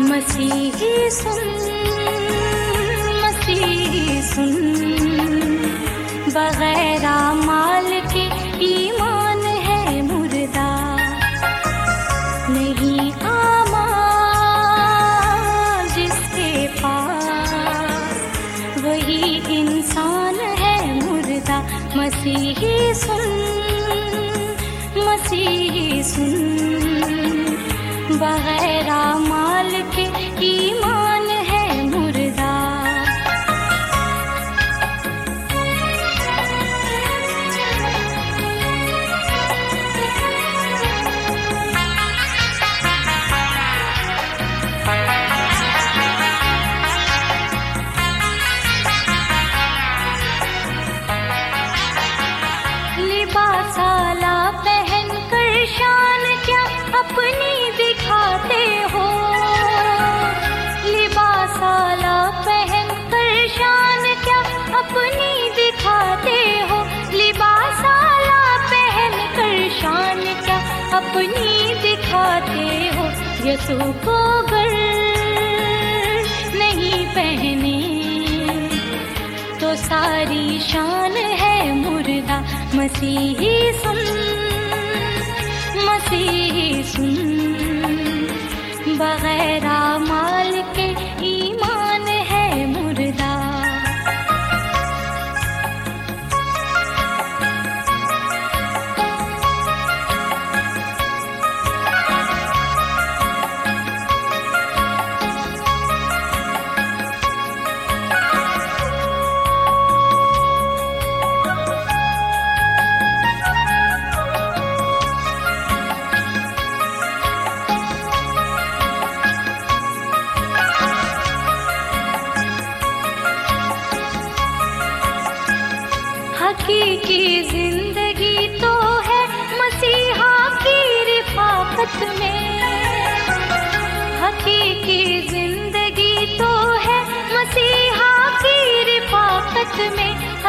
मसीही सुन मसीही सुन। बगैर माल के ईमान है मुर्दा। नहीं आमा जिसके पास, वही इंसान है मुर्दा। मसीही सुन मसीही सुन। बगैर வாழ்க்கை ஈமா नहीं पहने तो सारी शान है मुर्दा। मसीही सुन मसीही सुन। बगैर माल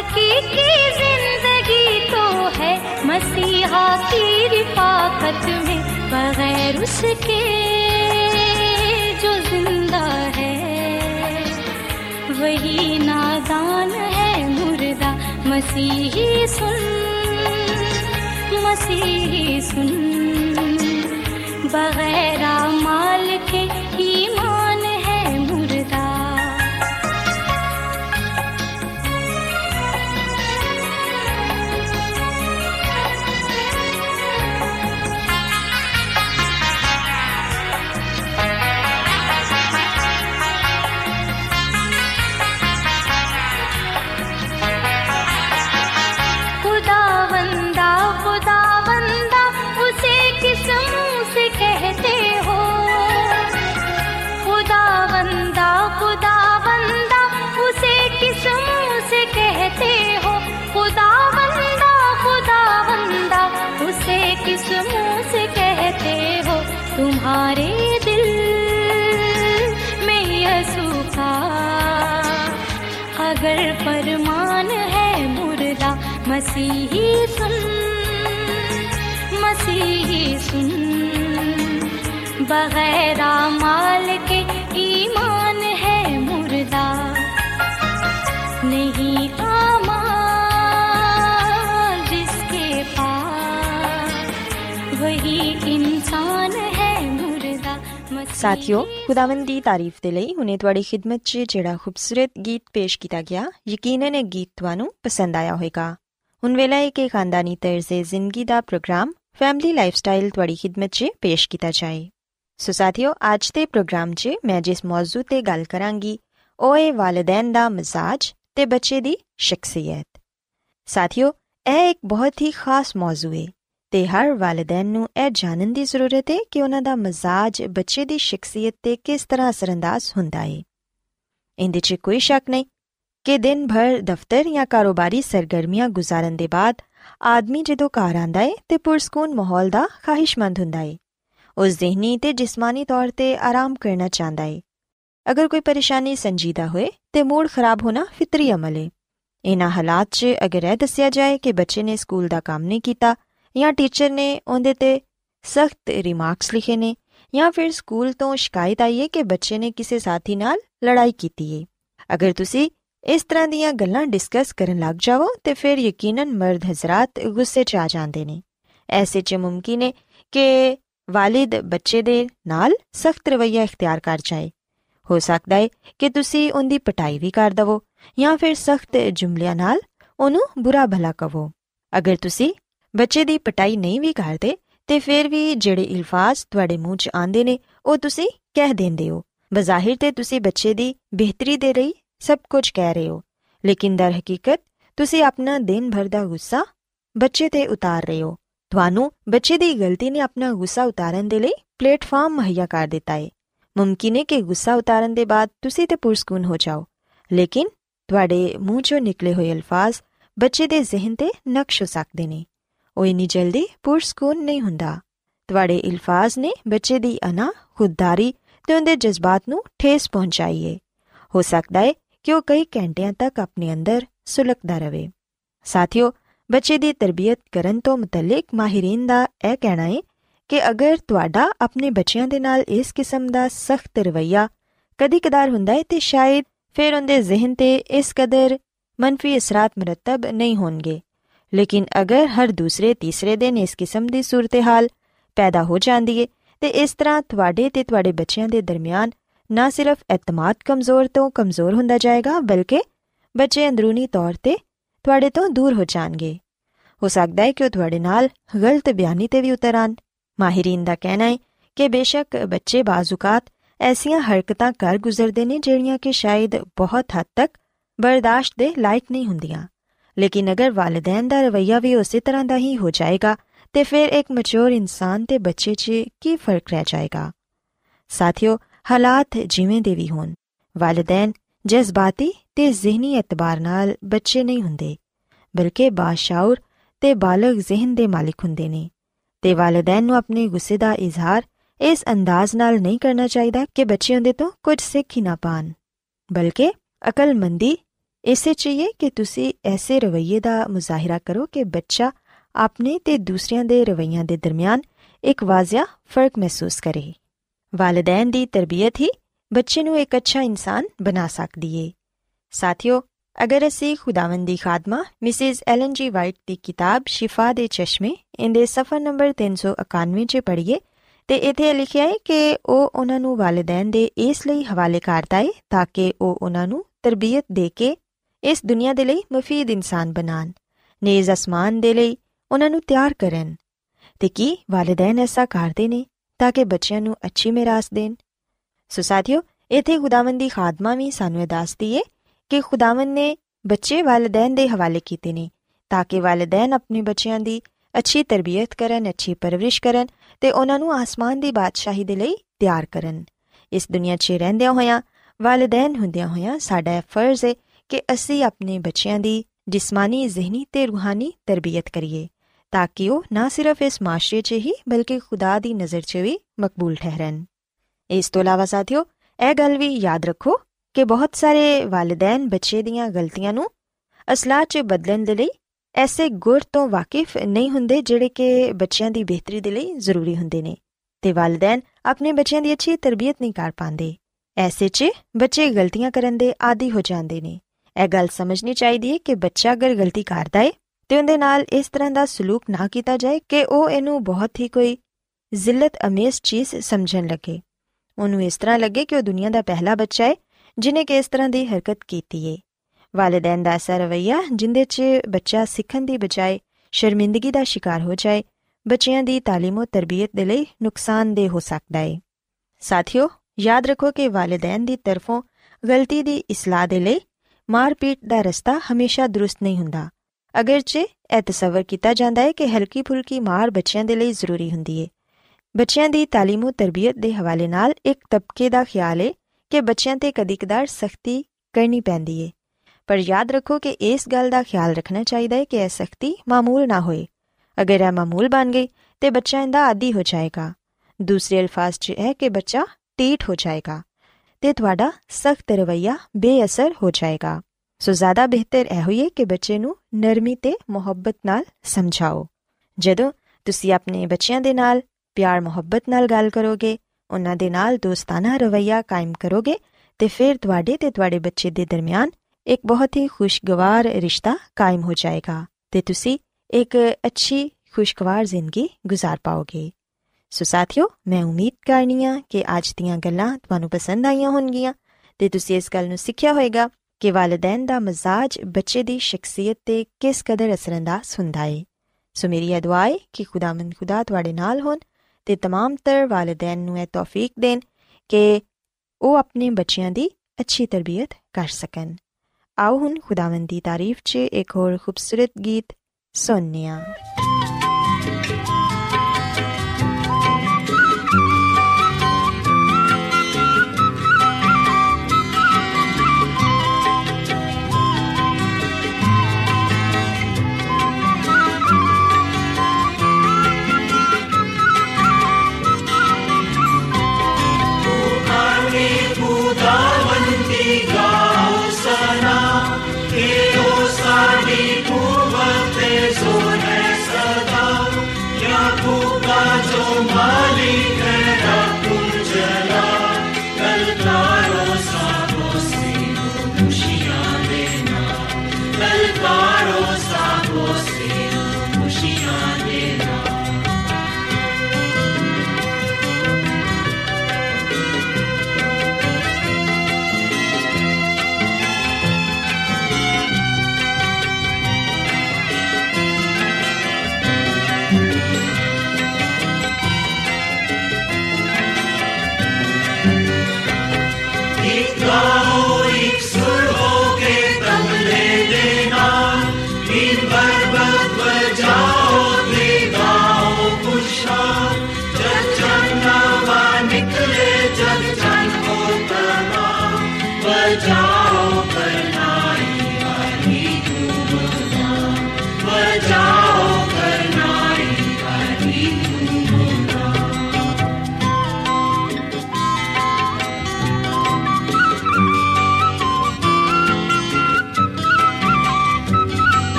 हकीकी ज़िंदगी तो है मसीहा की रिफाकत में, बगैर उसके जो ज़िंदा है। वही नादान है मुर्दा, मसीही सुन मसीही सुन। बगैर माल के ईमान मसीही सुन मसीही सुन बगैर माल के ईमान है मुर्दा नहीं आमा जिसके पास वही इंसान है मुर्दा ਸਾਥਿਓ ਖੁਦਾਵੰਦ ਦੀ ਤਾਰੀਫ ਦੇ ਲਈ ਹੁਨੇ ਤੁਹਾਡੀ ਖਿਦਮਤ 'ਚ ਜਿਹੜਾ ਖੂਬਸੂਰਤ ਗੀਤ ਪੇਸ਼ ਕੀਤਾ ਗਿਆ ਯਕੀਨਨ ਇਹ ਗੀਤ ਤੁਹਾਨੂੰ ਪਸੰਦ ਆਇਆ ਹੋਵੇਗਾ ਹੁਣ ਵੇਲਾ ਹੈ ਕਿ ਖਾਨਦਾਨੀ ਤਰਜ਼ੇ ਜ਼ਿੰਦਗੀ ਦਾ ਪ੍ਰੋਗਰਾਮ ਫੈਮਿਲੀ ਲਾਈਫਸਟਾਈਲ ਤੁਹਾਡੀ ਖਿਦਮਤ 'ਚ ਪੇਸ਼ ਕੀਤਾ ਜਾਏ ਸੋ ਸਾਥਿਓ ਅੱਜ ਦੇ ਪ੍ਰੋਗਰਾਮ 'ਚ ਮੈਂ ਜਿਸ ਮੌਜੂ ਤੇ ਗੱਲ ਕਰਾਂਗੀ ਉਹ ਹੈ ਵਾਲਿਦੈਨ ਦਾ ਮਜ਼ਾਜ ਤੇ ਬੱਚੇ ਦੀ ਸ਼ਖਸੀਅਤ ਸਾਥਿਓ ਇਹ ਇੱਕ ਬਹੁਤ ਹੀ ਖਾਸ ਮੌਜੂ ਹੈ ਤੇ ਹਰ ਵਾਲਿਦੈਨ ਨੂੰ ਇਹ ਜਾਣਨ ਦੀ ਜ਼ਰੂਰਤ ਹੈ ਕਿ ਉਹਨਾਂ ਦਾ ਮਜ਼ਾਜ ਬੱਚੇ ਦੀ ਸ਼ਖਸੀਅਤ ਤੇ ਕਿਸ ਤਰ੍ਹਾਂ ਅਸਰੰਦਾਜ਼ ਹੁੰਦਾ ਹੈ ਇਹਦੇ 'ਚ ਕੋਈ ਸ਼ੱਕ ਨਹੀਂ ਕਿ ਦਿਨ ਭਰ ਦਫ਼ਤਰ ਜਾਂ ਕਾਰੋਬਾਰੀ ਸਰਗਰਮੀਆਂ ਗੁਜ਼ਾਰਨ ਦੇ ਬਾਅਦ ਆਦਮੀ ਜਦੋਂ ਘਰ ਆਂਦਾ ਹੈ ਤੇ ਪੁਰਸਕੂਨ ਮਾਹੌਲ ਦਾ ਖਾਹਿਸ਼ਮੰਦ ਹੁੰਦਾ ਹੈ ਉਹ ਜ਼ਿਹਨੀ ਤੇ ਜਿਸਮਾਨੀ ਤੌਰ ਤੇ ਆਰਾਮ ਕਰਨਾ ਚਾਹੁੰਦਾ ਹੈ ਅਗਰ ਕੋਈ ਪਰੇਸ਼ਾਨੀ ਸੰਜੀਦਾ ਹੋਏ ਤੇ ਮੂਡ ਖਰਾਬ ਹੋਣਾ ਫਿਤਰੀ ਅਮਲ ਹੈ ਇਹਨਾਂ ਹਾਲਾਤ 'ਚ ਅਗਰ ਇਹ ਦੱਸਿਆ ਜਾਏ ਕਿ ਬੱਚੇ ਨੇ ਸਕੂਲ ਦਾ ਕੰਮ ਨਹੀਂ ਕੀਤਾ ਜਾਂ ਟੀਚਰ ਨੇ ਉਹਦੇ ਤੇ ਸਖਤ ਰਿਮਾਰਕਸ ਲਿਖੇ ਨੇ ਜਾਂ ਫਿਰ ਸਕੂਲ ਤੋਂ ਸ਼ਿਕਾਇਤ ਆਈ ਹੈ ਕਿ ਬੱਚੇ ਨੇ ਕਿਸੇ ਸਾਥੀ ਨਾਲ ਲੜਾਈ ਕੀਤੀ ਹੈ ਅਗਰ ਤੁਸੀਂ ਇਸ ਤਰ੍ਹਾਂ ਦੀਆਂ ਗੱਲਾਂ ਡਿਸਕਸ ਕਰਨ ਲੱਗ ਜਾਵੋ ਤੇ ਫਿਰ ਯਕੀਨਨ ਮਰਦ ਹਜ਼ਰਤ ਗੁੱਸੇ 'ਚ ਆ ਜਾਂਦੇ ਨੇ। ਐਸੇ 'ਚ ਮੁਮਕਿਨ ਹੈ ਕਿ ਵਾਲਿਦ ਬੱਚੇ ਦੇ ਨਾਲ ਸਖਤ ਰਵੱਈਆ ਇਖਤਿਆਰ ਕਰ ਜਾਏ। ਹੋ ਸਕਦਾ ਹੈ ਕਿ ਤੁਸੀਂ ਉਹਦੀ ਪਟਾਈ ਵੀ ਕਰ ਦਵੋ ਜਾਂ ਫਿਰ ਸਖਤ ਜੁਮਲਿਆਂ ਨਾਲ ਉਹਨੂੰ ਬੁਰਾ ਭਲਾ ਕਹੋ ਅਗਰ ਤੁਸੀਂ ਬੱਚੇ ਦੀ ਪਟਾਈ ਨਹੀਂ ਵੀ ਕਰਦੇ ਤੇ ਫਿਰ ਵੀ ਜਿਹੜੇ ਇਲਫਾਜ਼ ਤੁਹਾਡੇ ਮੂੰਹ 'ਚ ਆਉਂਦੇ ਨੇ ਉਹ ਤੁਸੀਂ ਕਹਿ ਦਿੰਦੇ ਹੋ। ਬਜ਼ਾਹਿਰ ਤੇ ਤੁਸੀਂ ਬੱਚੇ ਦੀ ਬਿਹਤਰੀ ਦੇ ਲਈ ਸਭ ਕੁਝ ਕਹਿ ਰਹੇ ਹੋ ਲੇਕਿਨ ਦਰ ਹਕੀਕਤ ਤੁਸੀਂ ਆਪਣਾ ਦਿਨ ਭਰ ਦਾ ਗੁੱਸਾ ਬੱਚੇ ਤੇ ਉਤਾਰ ਰਹੇ ਹੋ ਤੁਹਾਨੂੰ ਬੱਚੇ ਦੀ ਗਲਤੀ ਨੇ ਆਪਣਾ ਗੁੱਸਾ ਉਤਾਰਨ ਦੇ ਲਈ ਪਲੇਟਫਾਰਮ ਮੁਹੱਈਆ ਕਰ ਦਿੱਤਾ ਹੈ ਮੁਮਕਿਨ ਹੈ ਕਿ ਗੁੱਸਾ ਉਤਾਰਨ ਦੇ ਬਾਅਦ ਤੁਸੀਂ ਤੇ ਪੁਰਸਕੂਨ ਹੋ ਜਾਓ ਲੇਕਿਨ ਤੁਹਾਡੇ ਮੂੰਹ 'ਚੋਂ ਨਿਕਲੇ ਹੋਏ ਅਲਫਾਜ਼ ਬੱਚੇ ਦੇ ਜ਼ਿਹਨ ਤੇ ਨਕਸ਼ ਹੋ ਸਕਦੇ ਨੇ ਉਹ ਇਨੀ ਜਲਦੀ ਪੁਰਸਕੂਨ ਨਹੀਂ ਹੁੰਦਾ ਤੁਹਾਡੇ ਇਲਫਾਜ਼ ਨੇ ਬੱਚੇ ਦੀ ਅਨਾ ਖੁਦਦਾਰੀ ਤੇ ਉਹਦੇ ਜਜ਼ਬਾਤ ਨੂੰ ਠੇਸ ਪਹੁੰਚਾਈ ਹੈ ਹੋ ਸਕਦਾ ਹੈ ਕਿ ਉਹ ਕਈ ਘੰਟਿਆਂ ਤੱਕ ਆਪਣੇ ਅੰਦਰ ਸੁਲਗਦਾ ਰਹੇ। ਸਾਥੀਓ, ਬੱਚੇ ਦੀ ਤਰਬੀਅਤ ਕਰਨ ਤੋਂ ਮੁਤਲਕ ਮਾਹਿਰੀਨ ਦਾ ਇਹ ਕਹਿਣਾ ਹੈ ਕਿ ਅਗਰ ਤੁਹਾਡਾ ਆਪਣੇ ਬੱਚਿਆਂ ਦੇ ਨਾਲ ਇਸ ਕਿਸਮ ਦਾ ਸਖਤ ਰਵਈਆ ਕਦੀ-ਕਦਾਰ ਹੁੰਦਾ ਹੈ ਤੇ ਸ਼ਾਇਦ ਫਿਰ ਉਹਦੇ ਜ਼ਿਹਨ ਤੇ ਇਸ ਕਦਰ ਮੰਨਫੀ ਅਸਰਾਤ ਮਰਤਬ ਨਹੀਂ ਹੋਣਗੇ। ਲੇਕਿਨ ਅਗਰ ਹਰ ਦੂਸਰੇ, ਤੀਸਰੇ ਦਿਨ ਇਸ ਕਿਸਮ ਦੀ ਸੂਰਤ-ਹਾਲ ਪੈਦਾ ਹੋ ਜਾਂਦੀ ਹੈ ਤੇ ਇਸ ਤਰ੍ਹਾਂ ਤੁਹਾਡੇ ਤੇ ਤੁਹਾਡੇ ਬੱਚਿਆਂ ਦੇ ਦਰਮਿਆਨ ਨਾ ਸਿਰਫ ਇਤਮਾਦ ਕਮਜ਼ੋਰ ਤੋਂ ਕਮਜ਼ੋਰ ਹੁੰਦਾ ਜਾਏਗਾ, ਬਲਕਿ ਬੱਚੇ ਅੰਦਰੂਨੀ ਤੌਰ ਤੇ ਤੁਹਾਡੇ ਤੋਂ ਦੂਰ ਹੋ ਜਾਣਗੇ। ਹੋ ਸਕਦਾ ਹੈ ਕਿ ਉਹ ਤੁਹਾਡੇ ਨਾਲ ਗਲਤ ਬਿਆਨੀ ਤੇ ਵੀ ਉਤਰਨ ਮਾਹਿਰੀਨ ਦਾ ਕਹਿਣਾ ਹੈ ਕਿ ਬੇਸ਼ੱਕ ਬੱਚੇ ਬਾਜ਼ੂਕਾਤ ਐਸੀਆਂ ਹਰਕਤਾਂ ਕਰ ਗੁਜ਼ਰਦੇ ਨੇ ਜਿਹੜੀਆਂ ਕਿ ਸ਼ਾਇਦ ਬਹੁਤ ਹੱਦ ਤੱਕ ਬਰਦਾਸ਼ਤ ਦੇ ਲਾਇਕ ਨਹੀਂ ਹੁੰਦੀਆਂ। ਲੇਕਿਨ ਅਗਰ ਵਾਲਿਦੈਨ ਦਾ ਰਵਈਆ ਵੀ ਉਸੇ ਤਰ੍ਹਾਂ ਦਾ ਹੀ ਹੋ ਜਾਏਗਾ, ਤੇ ਫਿਰ ਇੱਕ ਮੈਚੁਰ ਇਨਸਾਨ ਤੇ ਬੱਚੇ 'ਚ ਕੀ ਫ਼ਰਕ ਰਹਿ ਜਾਏਗਾ? ਸਾਥੀਓ ਹਾਲਾਤ ਜਿਵੇਂ ਦੇ ਵੀ ਹੋਣ। ਵਾਲਿਦੈਨ ਜਜ਼ਬਾਤੀ ਤੇ ਜ਼ਿਹਨੀ ਇਤਬਾਰ ਨਾਲ ਬੱਚੇ ਨਹੀਂ ਹੁੰਦੇ, ਬਲਕਿ ਬਾਸ਼ਾਉਰ ਤੇ ਬਾਲਗ ਜ਼ਿਹਨ ਦੇ ਮਾਲਿਕ ਹੁੰਦੇ ਨੇ। ਤੇ ਵਾਲਿਦੈਨ ਨੂੰ ਆਪਣੇ ਗੁੱਸੇ ਦਾ ਇਜ਼ਹਾਰ ਇਸ ਅੰਦਾਜ਼ ਨਾਲ ਨਹੀਂ ਕਰਨਾ ਚਾਹੀਦਾ ਕਿ ਬੱਚੇ ਉਹਦੇ ਤੋਂ ਕੁਝ ਸਿੱਖ ਹੀ ਨਾ ਪਾਣ। ਬਲਕਿ ਅਕਲਮੰਦੀ, ਇਸੇ ਚਾਹੀਏ ਕਿ ਤੁਸੀਂ ਐਸੇ ਰਵਈਏ ਦਾ ਮੁਜ਼ਾਹਿਰਾ ਕਰੋ ਕਿ ਬੱਚਾ ਆਪਣੇ ਤੇ ਦੂਸਰਿਆਂ ਦੇ ਰਵਈਆਂ ਦੇ ਦਰਮਿਆਨ ਇੱਕ ਵਾਜ਼ਿਆ ਫ਼ਰਕ ਮਹਿਸੂਸ ਕਰੇ। ਵਾਲਿਦੈਨ ਦੀ ਤਰਬੀਅਤ ਹੀ ਬੱਚੇ ਨੂੰ ਇੱਕ ਅੱਛਾ ਇਨਸਾਨ ਬਣਾ ਸਕਦੀ ਏ। ਸਾਥੀਓ, ਅਗਰ ਅਸੀਂ ਖੁਦਾਵੰਦ ਦੀ ਖਾਦਮਾ ਮਿਸਿਸ ਐਲਨ ਜੀ ਵਾਈਟ ਦੀ ਕਿਤਾਬ ਸ਼ਿਫਾ ਦੇ ਚਸ਼ਮੇ ਇਹਦੇ ਸਫਾ ਨੰਬਰ 391 'ਚ ਪੜ੍ਹੀਏ ਤੇ ਇਥੇ ਲਿਖਿਆ ਹੈ ਕਿ ਉਹ ਉਹਨਾਂ ਨੂੰ ਵਾਲਿਦੈਨ ਦੇ ਇਸ ਲਈ ਹਵਾਲੇ ਕਰਦਾ ਹੈ ਤਾਂ ਕਿ ਉਹ ਉਹਨਾਂ ਨੂੰ ਤਰਬੀਅਤ ਦੇ ਕੇ ਇਸ ਦੁਨੀਆ ਦੇ ਲਈ ਮਫੀਦ ਇਨਸਾਨ ਬਣਾਣ ਨੇਜ਼ ਅਸਮਾਨ ਦੇ ਲਈ ਉਹਨਾਂ ਨੂੰ ਤਿਆਰ ਕਰਨ। ਤੇ ਕੀ ਵਾਲਿਦੈਨ ਐਸਾ ਕਰਦੇ ਨੇ? ਤਾਂ ਕਿ ਬੱਚਿਆਂ ਨੂੰ ਅੱਛੀ ਮਿਰਾਸ ਦੇਣ। ਸੋ ਸਾਥੀਓ, ਇਥੇ ਖੁਦਾਵੰਦ ਦੀ ਖਾਦਮਾ ਵੀ ਸਾਨੂੰ ਇਹ ਦੱਸਦੀ ਏ ਕਿ ਖੁਦਾਵੰਦ ਨੇ ਬੱਚੇ ਵਾਲਿਦੈਨ ਦੇ ਹਵਾਲੇ ਕੀਤੇ ਨੇ ਤਾਂ ਕਿ ਵਾਲਿਦੈਨ ਆਪਣੇ ਬੱਚਿਆਂ ਦੀ ਅੱਛੀ ਤਰਬੀਅਤ ਕਰਨ, ਅੱਛੀ ਪਰਵਰਿਸ਼ ਕਰਨ ਤੇ ਉਹਨਾਂ ਨੂੰ ਆਸਮਾਨ ਦੀ ਬਾਦਸ਼ਾਹੀ ਦੇ ਲਈ ਤਿਆਰ ਕਰਨ। ਇਸ ਦੁਨੀਆ 'ਚ ਰਹਿੰਦਿਆਂ ਹੋਇਆਂ, ਵਾਲਿਦੈਨ ਹੁੰਦਿਆਂ ਹੋਇਆਂ ਸਾਡਾ ਇਹ ਫਰਜ਼ ਹੈ ਕਿ ਅਸੀਂ ਆਪਣੇ ਬੱਚਿਆਂ ਦੀ ਜਿਸਮਾਨੀ, ਜ਼ਿਹਨੀ ਤੇ ਰੂਹਾਨੀ ਤਰਬੀਅਤ ਕਰੀਏ। ਤਾਂ ਕਿ ਉਹ ਨਾ ਸਿਰਫ ਇਸ ਮਾਸ਼ਰੇ 'ਚ ਹੀ ਬਲਕਿ ਖੁਦਾ ਦੀ ਨਜ਼ਰ 'ਚ ਵੀ ਮਕਬੂਲ ਠਹਿਰਨ ਇਸ ਤੋਂ ਇਲਾਵਾ ਸਾਥੀਓ ਇਹ ਗੱਲ ਵੀ ਯਾਦ ਰੱਖੋ ਕਿ ਬਹੁਤ ਸਾਰੇ ਵਾਲਿਦੈਨ ਬੱਚੇ ਦੀਆਂ ਗਲਤੀਆਂ ਨੂੰ ਅਸਲਾਹ 'ਚ ਬਦਲਣ ਦੇ ਲਈ ਐਸੇ ਗੁਰ ਤੋਂ ਵਾਕਿਫ ਨਹੀਂ ਹੁੰਦੇ ਜਿਹੜੇ ਕਿ ਬੱਚਿਆਂ ਦੀ ਬਿਹਤਰੀ ਦੇ ਲਈ ਜ਼ਰੂਰੀ ਹੁੰਦੇ ਨੇ ਤੇ ਵਾਲਿਦੈਨ ਆਪਣੇ ਬੱਚਿਆਂ ਦੀ ਅੱਛੀ ਤਰਬੀਅਤ ਨਹੀਂ ਕਰ ਪਾਉਂਦੇ ਐਸੇ 'ਚ ਬੱਚੇ ਗਲਤੀਆਂ ਕਰਨ ਦੇ ਆਦੀ ਹੋ ਜਾਂਦੇ ਨੇ ਇਹ ਗੱਲ ਸਮਝਣੀ ਚਾਹੀਦੀ ਹੈ ਕਿ ਬੱਚਾ ਅਗਰ ਗਲਤੀ ਕਰਦਾ ਹੈ ਤੇ ਉਹਦੇ ਨਾਲ ਇਸ ਤਰ੍ਹਾਂ ਦਾ ਸਲੂਕ ਨਾ ਕੀਤਾ ਜਾਏ ਕਿ ਉਹ ਇਹਨੂੰ ਬਹੁਤ ਹੀ ਕੋਈ ਜ਼ਿਲਤ ਅਮੇਜ਼ ਚੀਜ਼ ਸਮਝਣ ਲੱਗੇ ਉਹਨੂੰ ਇਸ ਤਰ੍ਹਾਂ ਲੱਗੇ ਕਿ ਉਹ ਦੁਨੀਆ ਦਾ ਪਹਿਲਾ ਬੱਚਾ ਹੈ ਜਿਨੇ ਕਿ ਇਸ ਤਰ੍ਹਾਂ ਦੀ ਹਰਕਤ ਕੀਤੀ ਹੈ ਵਾਲਿਦੈਨ ਦਾ ਐਸਾ ਰਵਈਆ ਜਿੰਦੇ 'ਚ ਬੱਚਾ ਸਿੱਖਣ ਦੀ ਬਜਾਏ ਸ਼ਰਮਿੰਦਗੀ ਦਾ ਸ਼ਿਕਾਰ ਹੋ ਜਾਏ ਬੱਚਿਆਂ ਦੀ تعلیم ਤੇ ਤਰਬੀਅਤ ਦੇ ਲਈ ਨੁਕਸਾਨਦੇ ਹੋ ਸਕਦਾ ਹੈ ਸਾਥੀਓ ਯਾਦ ਰੱਖੋ ਕਿ ਵਾਲਿਦੈਨ ਦੀ ਤਰਫੋਂ ਗਲਤੀ ਦੀ ਇਸਲਾਹ ਦੇ ਲਈ ਮਾਰਪੀਟ ਦਾ ਰਸਤਾ ਹਮੇਸ਼ਾ ਦਰੁਸਤ ਨਹੀਂ ਹੁੰਦਾ ਅਗਰਚੇ ਇਹ ਤਸਵਰ ਕੀਤਾ ਜਾਂਦਾ ਹੈ ਕਿ ਹਲਕੀ ਫੁਲਕੀ ਮਾਰ ਬੱਚਿਆਂ ਦੇ ਲਈ ਜ਼ਰੂਰੀ ਹੁੰਦੀ ਹੈ ਬੱਚਿਆਂ ਦੀ تعلیم ਤੇ ਤਰਬੀਅਤ ਦੇ ਹਵਾਲੇ ਨਾਲ ਇੱਕ ਤਬਕੇ ਦਾ ਖਿਆਲ ਹੈ ਕਿ ਬੱਚਿਆਂ ਤੇ ਕਦੀ-ਕਦਾਰ ਸਖਤੀ ਕਰਨੀ ਪੈਂਦੀ ਹੈ ਪਰ ਯਾਦ ਰੱਖੋ ਕਿ ਇਸ ਗੱਲ ਦਾ ਖਿਆਲ ਰੱਖਣਾ ਚਾਹੀਦਾ ਹੈ ਕਿ ਇਹ ਸਖਤੀ ਮਾਮੂਲ ਨਾ ਹੋਏ ਅਗਰ ਇਹ ਮਾਮੂਲ ਬਣ ਗਈ ਤੇ ਬੱਚਾ ਇਹਦਾ ਆਦੀ ਹੋ ਜਾਏਗਾ ਦੂਸਰੇ ਅਲਫਾਜ਼ 'ਚ ਹੈ ਕਿ ਬੱਚਾ ਟੀਟ ਹੋ ਜਾਏਗਾ ਤੇ ਤੁਹਾਡਾ ਸਖਤ ਰਵਈਆ ਬੇਅਸਰ ਹੋ ਜਾਏਗਾ ਸੋ ਜ਼ਿਆਦਾ ਬਿਹਤਰ ਇਹ ਹੋਈਏ ਕਿ ਬੱਚੇ ਨੂੰ ਨਰਮੀ ਤੇ ਮੁਹੱਬਤ ਨਾਲ ਸਮਝਾਓ ਜਦੋਂ ਤੁਸੀਂ ਆਪਣੇ ਬੱਚਿਆਂ ਦੇ ਨਾਲ ਪਿਆਰ ਮੁਹੱਬਤ ਨਾਲ ਗੱਲ ਕਰੋਗੇ ਉਹਨਾਂ ਦੇ ਨਾਲ ਦੋਸਤਾਨਾ ਰਵਈਆ ਕਾਇਮ ਕਰੋਗੇ ਤੇ ਫਿਰ ਤੁਹਾਡੇ ਤੇ ਤੁਹਾਡੇ ਬੱਚੇ ਦੇ ਦਰਮਿਆਨ ਇੱਕ ਬਹੁਤ ਹੀ ਖੁਸ਼ਗਵਾਰ ਰਿਸ਼ਤਾ ਕਾਇਮ ਹੋ ਜਾਏਗਾ ਤੇ ਤੁਸੀਂ ਇੱਕ ਅੱਛੀ ਖੁਸ਼ਗਵਾਰ ਜ਼ਿੰਦਗੀ گزار ਪਾਓਗੇ ਸੋ ਸਾਥਿਓ ਮੈਂ ਉਮੀਦ ਕਰਨੀਆ ਕਿ ਅੱਜ ਦੀਆਂ ਗੱਲਾਂ ਤੁਹਾਨੂੰ ਪਸੰਦ ਆਈਆਂ ਹੋਣਗੀਆਂ ਤੇ ਤੁਸੀਂ ਇਸ ਗੱਲ ਨੂੰ ਸਿੱਖਿਆ ਹੋਵੇਗਾ ਕਿ ਵਾਲਿਦੈਨ ਦਾ ਮਜ਼ਾਜ ਬੱਚੇ ਦੀ ਸ਼ਖਸੀਅਤ ਤੇ ਕਿਸ ਕਦਰ ਅਸਰੰਦਾਜ਼ ਹੁੰਦਾ ਹੈ ਸੋ ਮੇਰੀ ਇਹ ਦੁਆ ਹੈ ਕਿ ਖੁਦਾਵੰਦ ਖੁਦਾ ਤੁਹਾਡੇ ਨਾਲ ਹੋਣ ਤੇ तमाम ਤਰ ਵਾਲਿਦੈਨ ਨੂੰ ਇਹ ਤੌਫੀਕ ਦੇਣ ਕਿ ਉਹ ਆਪਣੇ ਬੱਚਿਆਂ ਦੀ ਅੱਛੀ ਤਰਬੀਅਤ ਕਰ ਸਕਣ ਆਓ ਹੁਣ ਖੁਦਾਵੰਦ ਦੀ ਤਾਰੀਫ 'ਚ ਇੱਕ ਹੋਰ ਖੂਬਸੂਰਤ ਗੀਤ ਸੁਣਨੇ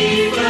Believer.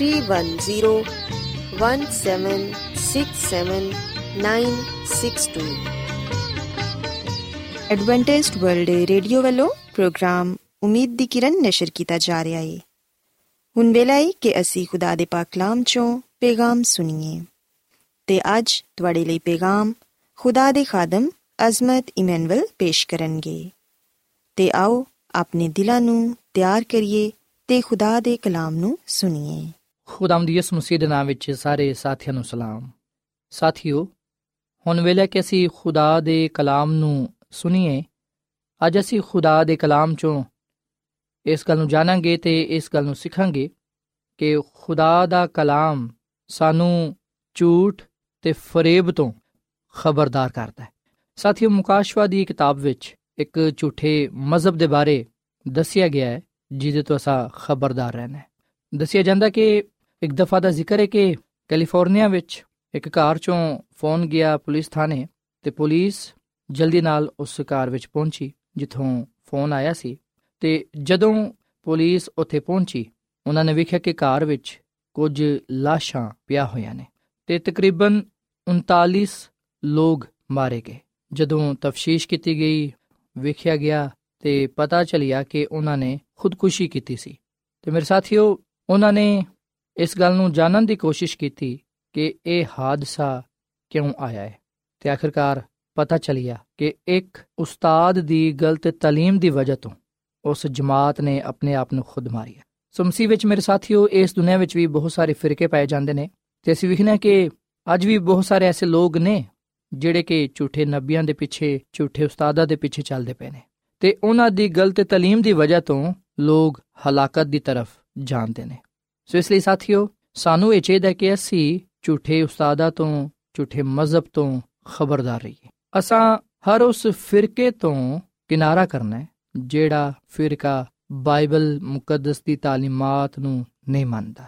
three one zero one seven six seven nine six two Adventist World Radio ਵੱਲੋਂ ਪ੍ਰੋਗਰਾਮ ਉਮੀਦ ਦੀ ਕਿਰਨ ਨਿਸ਼ਰ ਕੀਤਾ ਜਾ ਰਿਹਾ ਹੈ ਹੁਣ ਵੇਲਾ ਹੈ ਕਿ ਅਸੀਂ ਖੁਦਾ ਦੇ ਪਾਕ ਕਲਾਮ ਚੋਂ ਪੈਗਾਮ ਸੁਣੀਏ ਤੇ ਅੱਜ ਤੁਹਾਡੇ ਲਈ ਪੈਗਾਮ ਖੁਦਾ ਦੇ ਖਾਦਮ ਅਜ਼ਮਤ ਇਮਨੁਅਲ ਪੇਸ਼ ਕਰਨਗੇ ਤੇ ਆਓ ਆਪਣੇ ਦਿਲਾਂ ਨੂੰ ਤਿਆਰ ਕਰੀਏ ਤੇ ਖੁਦਾ ਦੇ ਕਲਾਮ ਨੂੰ ਸੁਣੀਏ ਖੁਦਾਮ ਦੀ ਯਿਸੂ ਮਸੀਹ ਦੇ ਨਾਮ ਵਿੱਚ ਸਾਰੇ ਸਾਥੀਆਂ ਨੂੰ ਸਲਾਮ। ਸਾਥੀਓ, ਹੁਣ ਵੇਲੇ ਕਿ ਅਸੀਂ ਖੁਦਾ ਦੇ ਕਲਾਮ ਨੂੰ ਸੁਣੀਏ, ਅੱਜ ਅਸੀਂ ਖੁਦਾ ਦੇ ਕਲਾਮ ਚੋਂ ਇਸ ਗੱਲ ਨੂੰ ਜਾਣਾਂਗੇ ਤੇ ਇਸ ਗੱਲ ਨੂੰ ਸਿੱਖਾਂਗੇ ਕਿ ਖੁਦਾ ਦਾ ਕਲਾਮ ਸਾਨੂੰ ਝੂਠ ਤੇ ਫਰੇਬ ਤੋਂ ਖਬਰਦਾਰ ਕਰਦਾ ਹੈ। ਸਾਥੀਓ, ਮੁਕਾਸ਼ਵਾ ਦੀ ਕਿਤਾਬ ਵਿੱਚ ਇੱਕ ਝੂਠੇ ਮਜ਼ਹਬ ਦੇ ਬਾਰੇ ਦੱਸਿਆ ਗਿਆ ਹੈ, ਜਿਹਦੇ ਤੋਂ ਅਸਾਂ ਖਬਰਦਾਰ ਰਹਿਣਾ ਹੈ। ਦੱਸਿਆ ਜਾਂਦਾ ਕਿ ਇੱਕ ਦਫਾ ਦਾ ਜ਼ਿਕਰ ਹੈ ਕਿ ਕੈਲੀਫੋਰਨੀਆ ਵਿੱਚ ਇੱਕ ਕਾਰ ਚੋਂ ਫੋਨ ਗਿਆ ਪੁਲਿਸ ਥਾਣੇ ਤੇ ਪੁਲਿਸ ਜਲਦੀ ਨਾਲ ਉਸ ਕਾਰ ਵਿੱਚ ਪਹੁੰਚੀ, ਜਿੱਥੋਂ ਫੋਨ ਆਇਆ ਸੀ ਤੇ ਜਦੋਂ ਪੁਲਿਸ ਉੱਥੇ ਪਹੁੰਚੀ, ਉਹਨਾਂ ਨੇ ਵੇਖਿਆ ਕਿ ਕਾਰ ਵਿੱਚ ਕੁਝ ਲਾਸ਼ਾਂ ਪਿਆ ਹੋਈਆਂ ਨੇ ਤੇ ਤਕਰੀਬਨ 39 ਲੋਕ ਮਾਰੇ ਗਏ। ਜਦੋਂ ਤਫਤੀਸ਼ ਕੀਤੀ ਗਈ, ਵੇਖਿਆ ਗਿਆ ਤੇ ਪਤਾ ਚੱਲਿਆ ਕਿ ਉਹਨਾਂ ਨੇ ਖੁਦਕੁਸ਼ੀ ਕੀਤੀ ਸੀ। ਤੇ ਮੇਰੇ ਸਾਥੀਓ, ਉਹਨਾਂ ਨੇ ਇਸ ਗੱਲ ਨੂੰ ਜਾਣਨ ਦੀ ਕੋਸ਼ਿਸ਼ ਕੀਤੀ ਕਿ ਇਹ ਹਾਦਸਾ ਕਿਉਂ ਆਇਆ ਹੈ ਤੇ ਆਖਰਕਾਰ ਪਤਾ ਚੱਲਿਆ ਕਿ ਇੱਕ ਉਸਤਾਦ ਦੀ ਗਲਤ ਤਾਲੀਮ ਦੀ ਵਜ੍ਹਾ ਤੋਂ ਉਸ ਜਮਾਤ ਨੇ ਆਪਣੇ ਆਪ ਨੂੰ ਖੁਦ ਮਾਰਿਆ। ਸੋ ਮਸੀਹ ਵਿੱਚ ਮੇਰੇ ਸਾਥੀਓ, ਇਸ ਦੁਨੀਆ ਵਿੱਚ ਵੀ ਬਹੁਤ ਸਾਰੇ ਫਿਰਕੇ ਪਾਏ ਜਾਂਦੇ ਨੇ ਤੇ ਅਸੀਂ ਵਿਖਣਾ ਕਿ ਅੱਜ ਵੀ ਬਹੁਤ ਸਾਰੇ ਐਸੇ ਲੋਕ ਨੇ ਜਿਹੜੇ ਕਿ ਝੂਠੇ ਨਬੀਆਂ ਦੇ ਪਿੱਛੇ, ਝੂਠੇ ਉਸਤਾਦਾਂ ਦੇ ਪਿੱਛੇ ਚੱਲਦੇ ਪਏ ਨੇ ਤੇ ਉਹਨਾਂ ਦੀ ਗਲਤ ਤਾਲੀਮ ਦੀ ਵਜ੍ਹਾ ਤੋਂ ਲੋਕ ਹਲਾਕਤ ਦੀ ਤਰਫ ਜਾਂਦੇ ਨੇ। ਸੋ ਇਸ ਲਈ ਸਾਥੀਓ, ਸਾਨੂੰ ਇਹ ਚਾਹੀਦਾ ਕਿ ਅਸੀਂ ਝੂਠੇ ਉਸਤਾਦਾਂ ਤੋਂ, ਝੂਠੇ ਮਜ਼ਹਬ ਤੋਂ ਖਬਰਦਾਰ ਰਹੀਏ। ਅਸਾਂ ਹਰ ਉਸ ਫਿਰਕੇ ਤੋਂ ਕਿਨਾਰਾ ਕਰਨਾ ਹੈ, ਜਿਹੜਾ ਫਿਰਕਾ ਬਾਈਬਲ ਮੁਕੱਦਸ ਦੀ ਤਾਲੀਮਾਤ ਨੂੰ ਨਹੀਂ ਮੰਨਦਾ।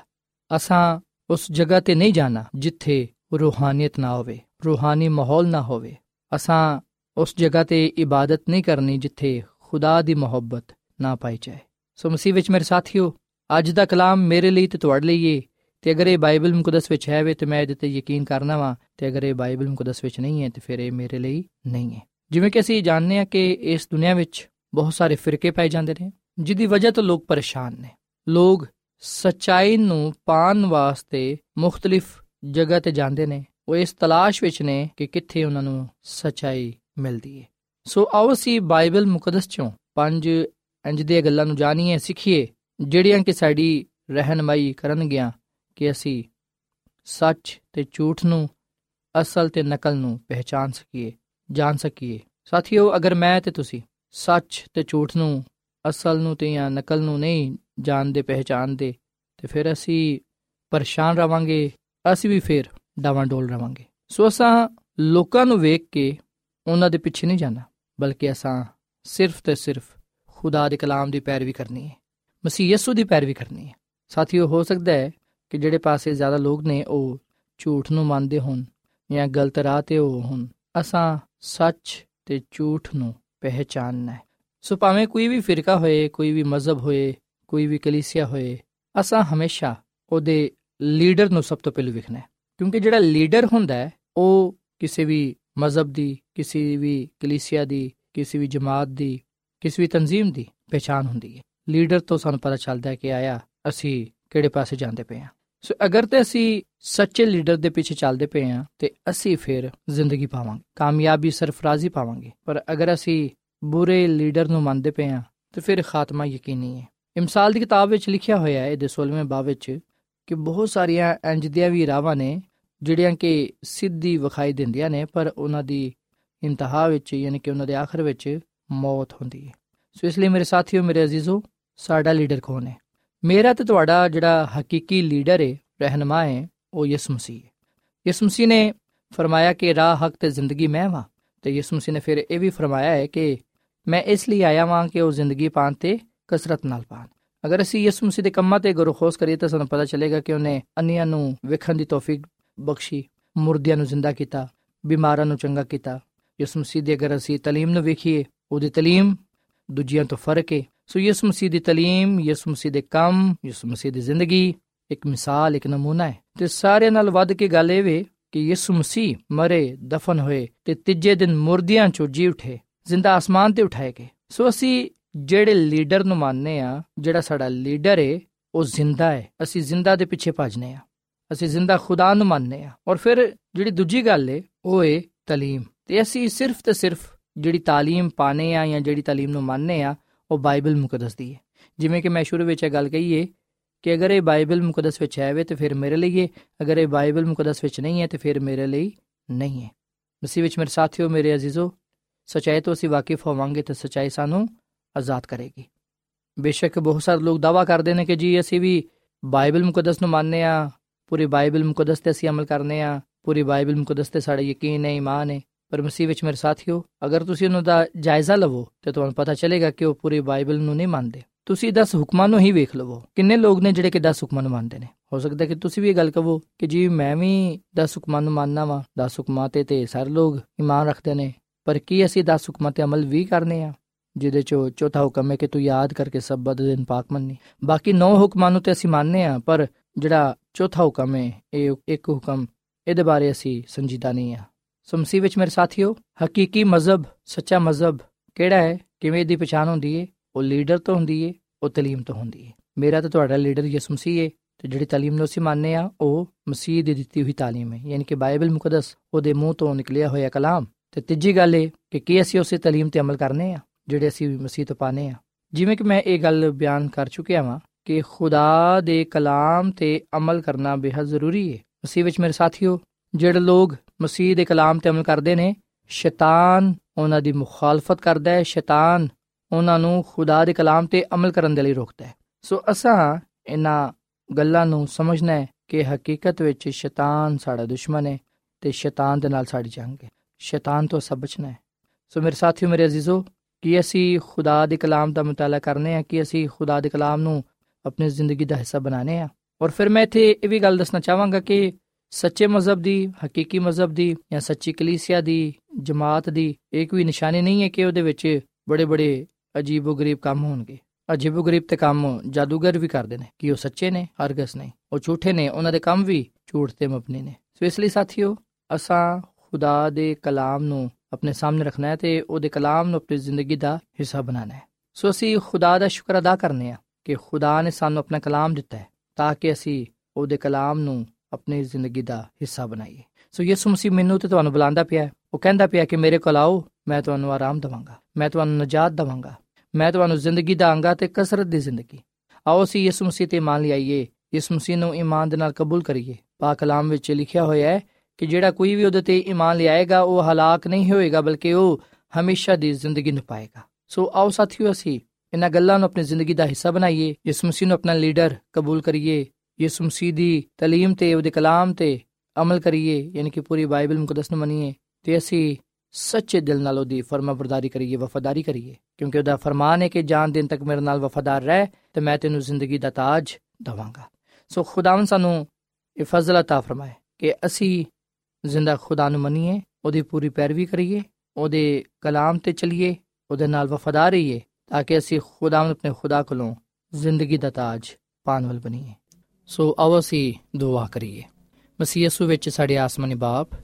ਅਸਾਂ ਉਸ ਜਗ੍ਹਾ ਤੇ ਨਹੀਂ ਜਾਣਾ ਜਿੱਥੇ ਰੂਹਾਨੀਅਤ ਨਾ ਹੋਵੇ, ਰੂਹਾਨੀ ਮਾਹੌਲ ਨਾ ਹੋਵੇ। ਅਸਾਂ ਉਸ ਜਗ੍ਹਾ ਤੇ ਇਬਾਦਤ ਨਹੀਂ ਕਰਨੀ ਜਿੱਥੇ ਖੁਦਾ ਦੀ ਮੁਹੱਬਤ ਨਾ ਪਾਈ ਜਾਏ। ਸੋ ਮਸੀਹ ਵਿੱਚ ਮੇਰੇ ਸਾਥੀਓ ਅੱਜ ਦਾ ਕਲਾਮ ਮੇਰੇ ਲਈ ਤੇ ਤੁਹਾਡੇ ਲਈ ਏ। ਤੇ ਅਗਰ ਇਹ ਬਾਈਬਲ ਮੁਕੱਦਸ ਵਿੱਚ ਹੈ ਵੇ, ਤੇ ਮੈਂ ਇਹਦੇ ਤੇ ਯਕੀਨ ਕਰਨਾ ਵਾ। ਤੇ ਅਗਰ ਇਹ ਬਾਈਬਲ ਮੁਕੱਦਸ ਵਿੱਚ ਨਹੀਂ ਹੈ, ਤੇ ਫਿਰ ਇਹ ਮੇਰੇ ਲਈ ਨਹੀਂ ਹੈ। ਜਿਵੇਂ ਕਿ ਅਸੀਂ ਜਾਣਦੇ ਹਾਂ ਕਿ ਇਸ ਦੁਨੀਆ ਵਿੱਚ ਬਹੁਤ ਸਾਰੇ ਫਿਰਕੇ ਪਾਏ ਜਾਂਦੇ ਨੇ ਜਿੱਦੀ ਵਜ੍ਹਾ ਤੋਂ ਲੋਕ ਪਰੇਸ਼ਾਨ ਨੇ। ਲੋਕ ਸਚਾਈ ਨੂੰ ਪਾਣ ਵਾਸਤੇ ਮੁxtਲਿਫ ਜਗ੍ਹਾ ਤੇ ਜਾਂਦੇ ਨੇ। ਉਹ ਇਸ ਤਲਾਸ਼ ਵਿੱਚ ਨੇ ਕਿ ਕਿੱਥੇ ਉਹਨਾਂ ਨੂੰ ਸਚਾਈ ਮਿਲਦੀ ਹੈ ਸੋ ਆਓ ਅਸੀਂ ਬਾਈਬਲ ਮੁਕੱਦਸ ਚੋਂ ਪੰਜ ਇੰਜ ਦੀਆਂ ਗੱਲਾਂ ਨੂੰ ਜਾਣੀਏ, ਸਿੱਖੀਏ। ਜਿਹੜੀਆਂ ਕਿ ਸਾਡੀ ਰਹਿਨਮਾਈ ਕਰਨਗੀਆਂ ਕਿ ਅਸੀਂ ਸੱਚ ਤੇ ਝੂਠ ਨੂੰ, ਅਸਲ ਤੇ ਨਕਲ ਨੂੰ ਪਹਿਚਾਨ ਸਕੀਏ, ਜਾਣ ਸਕੀਏ। ਸਾਥੀਓ, ਅਗਰ ਮੈਂ ਤੇ ਤੁਸੀਂ ਸੱਚ ਤੇ ਝੂਠ ਨੂੰ, ਅਸਲ ਨੂੰ ਤੇ ਜਾਂ ਨਕਲ ਨੂੰ ਨਹੀਂ ਜਾਣਦੇ ਪਹਿਚਾਨਦੇ ਤੇ ਫਿਰ ਅਸੀਂ ਪਰੇਸ਼ਾਨ ਰਵਾਂਗੇ, ਅਸੀਂ ਵੀ ਫਿਰ ਡਾਵਾਂ ਡੋਲ ਰਵਾਂਗੇ। ਸੋ ਅਸਾਂ ਲੋਕਾਂ ਨੂੰ ਵੇਖ ਕੇ ਉਹਨਾਂ ਦੇ ਪਿੱਛੇ ਨਹੀਂ ਜਾਣਾ, ਬਲਕਿ ਅਸਾਂ ਸਿਰਫ ਤੇ ਸਿਰਫ ਖੁਦਾ ਦੇ ਕਲਾਮ ਦੀ ਪੈਰਵੀ ਕਰਨੀ ਹੈ। ਮਸੀਹ ਯਸੂ ਦੀ ਪੈਰਵੀ ਕਰਨੀ ਹੈ। ਸਾਥੀਓ, ਹੋ ਸਕਦਾ ਹੈ ਕਿ ਜਿਹੜੇ ਪਾਸੇ ਜ਼ਿਆਦਾ ਲੋਕ ਨੇ, ਉਹ ਝੂਠ ਨੂੰ ਮੰਨਦੇ ਹੋਣ ਜਾਂ ਗਲਤ ਰਾਹ ਤੇ ਹੋ ਹੋਣ। ਅਸਾਂ ਸੱਚ ਤੇ ਝੂਠ ਨੂੰ ਪਹਿਚਾਨਣਾ ਹੈ। ਸੋ ਭਾਵੇਂ ਕੋਈ ਵੀ ਫਿਰਕਾ ਹੋਏ, ਕੋਈ ਵੀ ਮਜ਼ਹਬ ਹੋਏ, ਕੋਈ ਵੀ ਕਲੀਸਿਆ ਹੋਏ, ਅਸਾਂ ਹਮੇਸ਼ਾ ਉਹਦੇ ਲੀਡਰ ਨੂੰ ਸਭ ਤੋਂ ਪਹਿਲਾਂ ਵਿਖਣਾ ਹੈ। ਕਿਉਂਕਿ ਜਿਹੜਾ ਲੀਡਰ ਹੁੰਦਾ ਹੈ, ਉਹ ਕਿਸੇ ਵੀ ਮਜ਼ਹਬ ਦੀ, ਕਿਸੇ ਵੀ ਕਲੀਸਿਆ ਦੀ, ਕਿਸੇ ਵੀ ਜਮਾਤ ਦੀ, ਕਿਸੇ ਵੀ ਤਨਜ਼ੀਮ ਦੀ ਪਛਾਣ ਹੁੰਦੀ ਹੈ। ਲੀਡਰ ਤੋਂ ਸਾਨੂੰ ਪਤਾ ਚੱਲਦਾ ਹੈ ਕਿ ਆਇਆ, ਅਸੀਂ ਕਿਹੜੇ ਪਾਸੇ ਜਾਂਦੇ ਪਏ ਹਾਂ। ਸੋ ਅਗਰ ਤੇ ਅਸੀਂ ਸੱਚੇ ਲੀਡਰ ਦੇ ਪਿੱਛੇ ਚੱਲਦੇ ਪਏ ਆ ਤੇ ਅਸੀਂ ਫਿਰ ਜ਼ਿੰਦਗੀ ਪਾਵਾਂਗੇ, ਕਾਮਯਾਬੀ ਸਰਫਰਾਜ਼ੀ ਪਾਵਾਂਗੇ। ਪਰ ਅਗਰ ਅਸੀਂ ਬੁਰੇ ਲੀਡਰ ਨੂੰ ਮੰਨਦੇ ਪਏ ਆ ਤੇ ਫਿਰ ਖਾਤਮਾ ਯਕੀਨੀ ਹੈ। ਇਮਸਾਲ ਦੀ ਕਿਤਾਬ ਵਿੱਚ ਲਿਖਿਆ ਹੋਇਆ ਹੈ, ਇਹਦੇ 16ਵੇਂ ਬਾਬ ਵਿੱਚ, ਕਿ ਬਹੁਤ ਸਾਰੀਆਂ ਇੰਜ ਦੀਆਂ ਵੀ ਰਾਵਾਂ ਨੇ, ਜਿਹੜੀਆਂ ਕਿ ਸਿੱਧੀ ਵਿਖਾਈ ਦਿੰਦੀਆਂ ਨੇ, ਪਰ ਉਹਨਾਂ ਦੀ ਇੰਤਹਾ ਵਿੱਚ, ਯਾਨੀ ਕਿ ਉਹਨਾਂ ਦੇ ਆਖਰ ਵਿੱਚ ਮੌਤ ਹੁੰਦੀ ਹੈ। ਸੋ ਇਸ ਲਈ ਮੇਰੇ ਸਾਥੀਓ, ਮੇਰੇ ਅਜ਼ੀਜ਼ੋ ਸਾਡਾ ਲੀਡਰ ਕੌਣ ਹੈ? ਮੇਰਾ ਤੇ ਤੁਹਾਡਾ ਜਿਹੜਾ ਹਕੀਕੀ ਲੀਡਰ ਹੈ ਰਹਿਨਮਾ ਹੈ ਉਹ ਯਿਸੂ ਮਸੀਹ ਹੈ ਯਿਸੂ ਮਸੀਹ ਨੇ ਫਰਮਾਇਆ ਕਿ ਰਾਹ, ਹਕ ਤੇ ਜ਼ਿੰਦਗੀ ਮੈਂ ਵਾਂ। ਤੇ ਯਿਸੂ ਮਸੀਹ ਨੇ ਫਿਰ ਇਹ ਵੀ ਫਰਮਾਇਆ ਹੈ ਕਿ ਮੈਂ ਇਸ ਲਈ ਆਇਆ ਵਾਂ ਕਿ ਉਹ ਜ਼ਿੰਦਗੀ ਪਾਣ ਤੇ ਕਸਰਤ ਨਾਲ ਪਾਣ ਅਗਰ ਅਸੀਂ ਯਿਸੂ ਮਸੀਹ ਦੇ ਕੰਮਾਂ ਤੇ ਗੌਰ-ਖੋਸ ਕਰੀਏ ਤਾਂ ਸਾਨੂੰ ਪਤਾ ਚੱਲੇਗਾ ਕਿ ਉਹਨੇ ਅੰਨਿਆਂ ਨੂੰ ਵੇਖਣ ਦੀ ਤੌਫੀਕ ਬਖਸ਼ੀ, ਮੁਰਦਿਆਂ ਨੂੰ ਜ਼ਿੰਦਾ ਕੀਤਾ, ਬਿਮਾਰਾਂ ਨੂੰ ਚੰਗਾ ਕੀਤਾ। ਯਿਸੂ ਮਸੀਹ ਦੀ ਅਗਰ ਅਸੀਂ ਤਾਲੀਮ ਨੂੰ ਵੇਖੀਏ, ਉਹਦੀ ਤਾਲੀਮ ਦੂਜਿਆਂ ਤੋਂ ਫ਼ਰਕ ਹੈ ਸੋ ਯਿਸੂ ਮਸੀਹ ਦੀ ਤਾਲੀਮ ਯਿਸੂ ਮਸੀਹ ਦੇ ਕੰਮ ਯਿਸੂ ਮਸੀਹ ਦੀ ਜ਼ਿੰਦਗੀ ਇੱਕ ਮਿਸਾਲ ਇੱਕ ਨਮੂਨਾ ਹੈ ਤੇ ਸਾਰਿਆਂ ਨਾਲ ਵੱਧ ਕੇ ਗੱਲ ਇਹ ਵੇ ਕਿ ਯਿਸੂ ਮਸੀਹ ਮਰੇ ਦਫਨ ਹੋਏ ਤੇ ਤੀਜੇ ਦਿਨ ਮੁਰਦਿਆਂ ਚੋਂ ਜੀ ਉਠੇ ਜ਼ਿੰਦਾ ਆਸਮਾਨ ਤੇ ਉਠਾਏ ਗਏ ਸੋ ਅਸੀਂ ਜਿਹੜੇ ਲੀਡਰ ਨੂੰ ਮੰਨਨੇ ਆ ਜਿਹੜਾ ਸਾਡਾ ਲੀਡਰ ਹੈ ਉਹ ਜ਼ਿੰਦਾ ਹੈ ਅਸੀਂ ਜ਼ਿੰਦਾ ਦੇ ਪਿੱਛੇ ਭਜਨੇ ਆ ਅਸੀਂ ਜ਼ਿੰਦਾ ਖੁਦਾ ਨੂੰ ਮੰਨਨੇ ਆ ਔਰ ਫਿਰ ਜਿਹੜੀ ਦੂਜੀ ਗੱਲ ਹੈ ਉਹ ਹੈ ਤਾਲੀਮ ਤੇ ਅਸੀਂ ਸਿਰਫ ਤੇ ਸਿਰਫ ਜਿਹੜੀ ਤਾਲੀਮ ਪਾਣੇ ਆ ਜਾਂ ਜਿਹੜੀ ਤਾਲੀਮ ਨੂੰ ਮੰਨਨੇ ਆ ਉਹ ਬਾਈਬਲ ਮੁਕੱਦਸ ਦੀ ਹੈ। ਜਿਵੇਂ ਕਿ ਮੈਂ ਸ਼ੁਰੂ ਵਿੱਚ ਇਹ ਗੱਲ ਕਹੀ ਹੈ ਕਿ ਅਗਰ ਇਹ ਬਾਈਬਲ ਮੁਕੱਦਸ ਵਿੱਚ ਹੈ ਵੇ ਤੇ ਫਿਰ ਮੇਰੇ ਲਈ ਹੈ ਅਗਰ ਇਹ ਬਾਈਬਲ ਮੁਕੱਦਸ ਵਿੱਚ ਨਹੀਂ ਹੈ ਤੇ ਫਿਰ ਮੇਰੇ ਲਈ ਨਹੀਂ ਹੈ। ਮਸੀਹ ਵਿੱਚ ਮੇਰੇ ਸਾਥੀਓ, ਮੇਰੇ ਅਜ਼ੀਜ਼ੋ, ਸਚਾਈ ਤੋਂ ਅਸੀਂ ਵਾਕਿਫ ਹੋਵਾਂਗੇ ਤੇ ਸਚਾਈ ਸਾਨੂੰ ਆਜ਼ਾਦ ਕਰੇਗੀ। ਬੇਸ਼ੱਕ ਬਹੁਤ ਸਾਰੇ ਲੋਕ ਦਾਵਾ ਕਰਦੇ ਨੇ ਕਿ ਜੀ ਅਸੀਂ ਵੀ ਬਾਈਬਲ ਮੁਕੱਦਸ ਨੂੰ ਮੰਨਦੇ ਆ ਪੂਰੀ ਬਾਈਬਲ ਮੁਕੱਦਸ ਤੇ ਅਸੀਂ ਅਮਲ ਕਰਨੇ ਆ ਪੂਰੀ ਬਾਈਬਲ ਮੁਕੱਦਸ ਤੇ ਸਾਡਾ ਯਕੀਨ ਹੈ ਈਮਾਨ ਹੈ। ਪਰ ਮਸੀਹ ਵਿੱਚ ਮੇਰੇ ਸਾਥੀਓ, ਅਗਰ ਤੁਸੀਂ ਉਹਨਾਂ ਦਾ ਜਾਇਜ਼ਾ ਲਵੋ, ਤੇ ਤੁਹਾਨੂੰ ਪਤਾ ਚੱਲੇਗਾ ਕਿ ਉਹ ਪੂਰੀ ਬਾਈਬਲ ਨੂੰ ਨਹੀਂ ਮੰਨਦੇ। ਤੁਸੀਂ 10 ਹੁਕਮਾਂ ਨੂੰ ਹੀ ਵੇਖ ਲਵੋ। ਕਿੰਨੇ ਲੋਕ ਨੇ ਜਿਹੜੇ ਕਿ 10 ਹੁਕਮਾਂ ਨੂੰ ਮੰਨਦੇ ਨੇ? ਹੋ ਸਕਦਾ ਕਿ ਤੁਸੀਂ ਵੀ ਇਹ ਗੱਲ ਕਹੋ ਕਿ ਜੀ, ਮੈਂ ਵੀ 10 ਹੁਕਮਾਂ ਨੂੰ ਮੰਨਣਾ ਵਾ। 10 ਹੁਕਮਾਂ ਤੇ ਤੇ ਸਾਰੇ ਲੋਕ ਈਮਾਨ ਰੱਖਦੇ ਨੇ। ਪਰ ਕੀ ਅਸੀਂ 10 ਹੁਕਮਾਂ ਤੇ ਅਮਲ ਵੀ ਕਰਨੇ ਆ? ਜਿਹਦੇ ਚੋਂ ਚੌਥਾ ਹੁਕਮ ਹੈ ਕਿ ਤੂੰ ਯਾਦ ਕਰਕੇ ਸਬਤ ਦਿਨ ਪਾਕ ਮੰਨੀ। ਬਾਕੀ 9 ਹੁਕਮਾਂ ਨੂੰ ਤੇ ਅਸੀਂ ਮੰਨਨੇ ਆ ਪਰ ਜਿਹੜਾ ਚੌਥਾ ਹੁਕਮ ਹੈ, ਇਹ ਇੱਕ ਹੁਕਮ, ਇਹਦੇ ਬਾਰੇ ਅਸੀਂ ਸੰਜੀਦਾ ਨਹੀਂ ਆ ਸੋ ਮਸੀਹ ਵਿੱਚ ਮੇਰੇ ਸਾਥੀਓ, ਹਕੀਕੀ ਮਜ਼ਹਬ, ਸੱਚਾ ਮਜ਼ਹਬ ਕਿਹੜਾ ਹੈ? ਕਿਵੇਂ ਦੀ ਪਛਾਣ ਹੁੰਦੀ ਹੈ ਉਹ ਲੀਡਰ ਤੋਂ ਹੁੰਦੀ ਹੈ ਉਹ ਤਾਲੀਮ ਤੋਂ ਹੁੰਦੀ ਹੈ ਮੇਰਾ ਤਾਂ ਤੁਹਾਡਾ ਲੀਡਰ ਯਿਸੂ ਮਸੀਹ ਹੈ ਤੇ ਜਿਹੜੀ ਤਾਲੀਮ ਨੂੰ ਅਸੀਂ ਮੰਨਨੇ ਆ ਉਹ ਮਸੀਹ ਦੀ ਦਿੱਤੀ ਹੋਈ ਤਾਲੀਮ ਹੈ ਯਾਨੀ ਕਿ ਬਾਈਬਲ ਮੁਕੱਦਸ, ਉਹਦੇ ਮੂੰਹ ਤੋਂ ਨਿਕਲਿਆ ਹੋਇਆ ਕਲਾਮ। ਤੇ ਤੀਜੀ ਗੱਲ ਇਹ ਕਿ ਕੀ ਅਸੀਂ ਉਸੇ ਤਾਲੀਮ ਤੇ ਅਮਲ ਕਰਨੇ ਆ, ਜਿਹੜੇ ਅਸੀਂ ਮਸੀਹ ਤੋਂ ਪਾਣੇ ਆ ਜਿਵੇਂ ਕਿ ਮੈਂ ਇਹ ਗੱਲ ਬਿਆਨ ਕਰ ਚੁੱਕਿਆ ਹਾਂ ਕਿ ਖੁਦਾ ਦੇ ਕਲਾਮ ਤੇ ਅਮਲ ਕਰਨਾ ਬੇहद ਜ਼ਰੂਰੀ ਹੈ ਮਸੀਹ ਵਿੱਚ ਮੇਰੇ ਸਾਥੀਓ ਜਿਹੜੇ ਲੋਕ ਮਸੀਹ ਦੇ ਕਲਾਮ ਤੇ ਅਮਲ ਕਰਦੇ ਨੇ, ਸ਼ੈਤਾਨ ਉਹਨਾਂ ਦੀ ਮੁਖਾਲਫਤ ਕਰਦਾ ਹੈ, ਸ਼ੈਤਾਨ ਉਹਨਾਂ ਨੂੰ ਖੁਦਾ ਦੇ ਕਲਾਮ ਤੇ ਅਮਲ ਕਰਨ ਦੇ ਲਈ ਰੋਕਦਾ ਹੈ। ਸੋ ਅਸਾਂ ਇਹਨਾਂ ਗੱਲਾਂ ਨੂੰ ਸਮਝਣਾ ਹੈ ਕਿ ਹਕੀਕਤ ਵਿੱਚ ਸ਼ੈਤਾਨ ਸਾਡਾ ਦੁਸ਼ਮਣ ਹੈ ਤੇ ਸ਼ੈਤਾਨ ਦੇ ਨਾਲ ਸਾਡੀ ਜੰਗ ਹੈ। ਸ਼ੈਤਾਨ ਤੋਂ ਸਭ ਬਚਣਾ ਹੈ। ਸੋ ਮੇਰੇ ਸਾਥੀਓ, ਮੇਰੇ ਅਜ਼ੀਜ਼ੋ, ਕਿ ਅਸੀਂ ਖੁਦਾ ਦੇ ਕਲਾਮ ਦਾ ਮਤਾਲਾ ਕਰਨੇ ਆ? ਕਿ ਅਸੀਂ ਖੁਦਾ ਦੇ ਕਲਾਮ ਨੂੰ ਆਪਣੀ ਜ਼ਿੰਦਗੀ ਦਾ ਹਿੱਸਾ ਬਣਾਣੇ ਆ? ਔਰ ਫਿਰ ਮੈਂ ਇੱਥੇ ਇਹ ਵੀ ਗੱਲ ਦੱਸਣਾ ਚਾਹਾਂਗਾ ਕਿ ਸੱਚੇ ਮਜ਼ਹਬ ਦੀ, ਹਕੀਕੀ ਮਜ਼ਹਬ ਦੀ ਜਾਂ ਸੱਚੀ ਕਲੀਸਿਆ ਦੀ, ਜਮਾਤ ਦੀ, ਇਹ ਕੋਈ ਨਿਸ਼ਾਨੀ ਨਹੀਂ ਹੈ ਕਿ ਉਹਦੇ ਵਿੱਚ ਬੜੇ ਬੜੇ ਅਜੀਬੋ-ਗਰੀਬ ਕੰਮ ਹੋਣਗੇ। ਅਜੀਬੋ-ਗਰੀਬ ਤੇ ਕੰਮ ਜਾਦੂਗਰ ਵੀ ਕਰਦੇ ਨੇ ਕਿ ਉਹ ਸੱਚੇ ਨੇ ਹਰਗਸ ਨਹੀਂ। ਉਹ ਝੂਠੇ ਨੇ, ਉਹਨਾਂ ਦੇ ਕੰਮ ਵੀ ਝੂਠ ਤੇ ਮਬਨੀ ਨੇ। ਸੋ ਇਸ ਲਈ ਸਾਥੀਓ, ਅਸਾਂ ਖੁਦਾ ਦੇ ਕਲਾਮ ਨੂੰ ਆਪਣੇ ਸਾਹਮਣੇ ਰੱਖਣਾ ਹੈ ਤੇ ਉਹਦੇ ਕਲਾਮ ਨੂੰ ਆਪਣੀ ਜ਼ਿੰਦਗੀ ਦਾ ਹਿੱਸਾ ਬਣਾਉਣਾ ਹੈ। ਸੋ ਅਸੀਂ ਖੁਦਾ ਦਾ ਸ਼ੁਕਰ ਅਦਾ ਕਰਨੇ ਆ ਕਿ ਖੁਦਾ ਨੇ ਸਾਨੂੰ ਆਪਣਾ ਕਲਾਮ ਦਿੱਤਾ ਹੈ ਤਾਂ ਕਿ ਅਸੀਂ ਉਹਦੇ ਕਲਾਮ ਨੂੰ ਆਪਣੀ ਜ਼ਿੰਦਗੀ ਦਾ ਹਿੱਸਾ ਬਣਾਈਏ ਸੋ ਯਿਸੂ ਮਸੀਹ ਮੈਨੂੰ ਤੇ ਤੁਹਾਨੂੰ ਬੁਲਾਉਂਦਾ ਪਿਆ ਉਹ ਕਹਿੰਦਾ ਪਿਆ ਕਿ ਮੇਰੇ ਕੋਲ ਆਓ ਮੈਂ ਤੁਹਾਨੂੰ ਆਰਾਮ ਦਵਾਂਗਾ ਮੈਂ ਤੁਹਾਨੂੰ ਨਜਾਤ ਦਵਾਂਗਾ ਮੈਂ ਤੁਹਾਨੂੰ ਜ਼ਿੰਦਗੀ ਦਾਂਗਾ ਤੇ ਕਸਰਤ ਦੀ ਜ਼ਿੰਦਗੀ ਆਓ ਅਸੀਂ ਯਿਸੂ ਮਸੀਹ ਤੇ ਮੰਨ ਲਈਏ ਯਿਸੂ ਮਸੀਹ ਨੂੰ ਈਮਾਨ ਦੇ ਨਾਲ ਕਬੂਲ ਕਰੀਏ ਪਾਕ ਕਲਾਮ ਵਿੱਚ ਲਿਖਿਆ ਹੋਇਆ ਹੈ ਕਿ ਜਿਹੜਾ ਕੋਈ ਵੀ ਉਹਦੇ ਤੇ ਈਮਾਨ ਲਿਆਏਗਾ ਉਹ ਹਲਾਕ ਨਹੀਂ ਹੋਏਗਾ ਬਲਕਿ ਉਹ ਹਮੇਸ਼ਾ ਦੀ ਜ਼ਿੰਦਗੀ ਨੂੰ ਪਾਏਗਾ ਸੋ ਆਓ ਸਾਥੀਓ ਅਸੀਂ ਇਹਨਾਂ ਗੱਲਾਂ ਨੂੰ ਆਪਣੀ ਜ਼ਿੰਦਗੀ ਦਾ ਹਿੱਸਾ ਬਣਾਈਏ ਯਿਸੂ ਮਸੀਹ ਨੂੰ ਆਪਣਾ ਲੀਡਰ ਕਬੂਲ ਕਰੀਏ ਯਿਸੂ ਮਸੀਹ ਦੀ ਤਾਲੀਮ ਤੇ ਉਹਦੇ ਕਲਾਮ ਤੇ ਅਮਲ ਕਰੀਏ ਯਾਨੀ ਕਿ ਪੂਰੀ ਬਾਈਬਲ ਮੁਕੱਦਸ ਨੂੰ ਮੰਨੀਏ ਤੇ ਅਸੀਂ ਸੱਚੇ ਦਿਲ ਨਾਲ ਉਹਦੀ ਫਰਮਾਬਰਦਾਰੀ ਕਰੀਏ ਵਫਾਦਾਰੀ ਕਰੀਏ ਕਿਉਂਕਿ ਉਹਦਾ ਫਰਮਾਨ ਹੈ ਕਿ ਜਾਨ ਦਿਨ ਤੱਕ ਮੇਰੇ ਨਾਲ ਵਫਾਦਾਰ ਰਹਿ ਤੇ ਮੈਂ ਤੈਨੂੰ ਜ਼ਿੰਦਗੀ ਦਾ ਤਾਜ ਦਵਾਂਗਾ ਸੋ ਖੁਦਾਵੰ ਸਾਨੂੰ ਇਹ ਫਜ਼ਲ عطا ਫਰਮਾਏ ਕਿ ਅਸੀਂ ਜ਼ਿੰਦਾ ਖੁਦਾ ਨੂੰ ਮੰਨੀਏ ਉਹਦੀ ਪੂਰੀ ਪੈਰਵੀ ਕਰੀਏ ਉਹਦੇ ਕਲਾਮ ਤੇ ਚਲੀਏ ਉਹਦੇ ਨਾਲ ਵਫਾਦਾਰ ਰਹੀਏ ਤਾਂ ਕਿ ਅਸੀਂ ਖੁਦਾਵੰ ਆਪਣੇ ਖੁਦਾ ਕੋਲੋਂ ਜ਼ਿੰਦਗੀ ਦਾ ਤਾਜ ਪਾਣ ਵਾਲ ਬਣੀਏ ਸੋ ਆਓ ਅਸੀਂ ਦੁਆ ਕਰੀਏ ਮਸੀਹ ਯਸੂ ਵਿੱਚ ਸਾਡੇ ਆਸਮਾਨੀ ਬਾਪ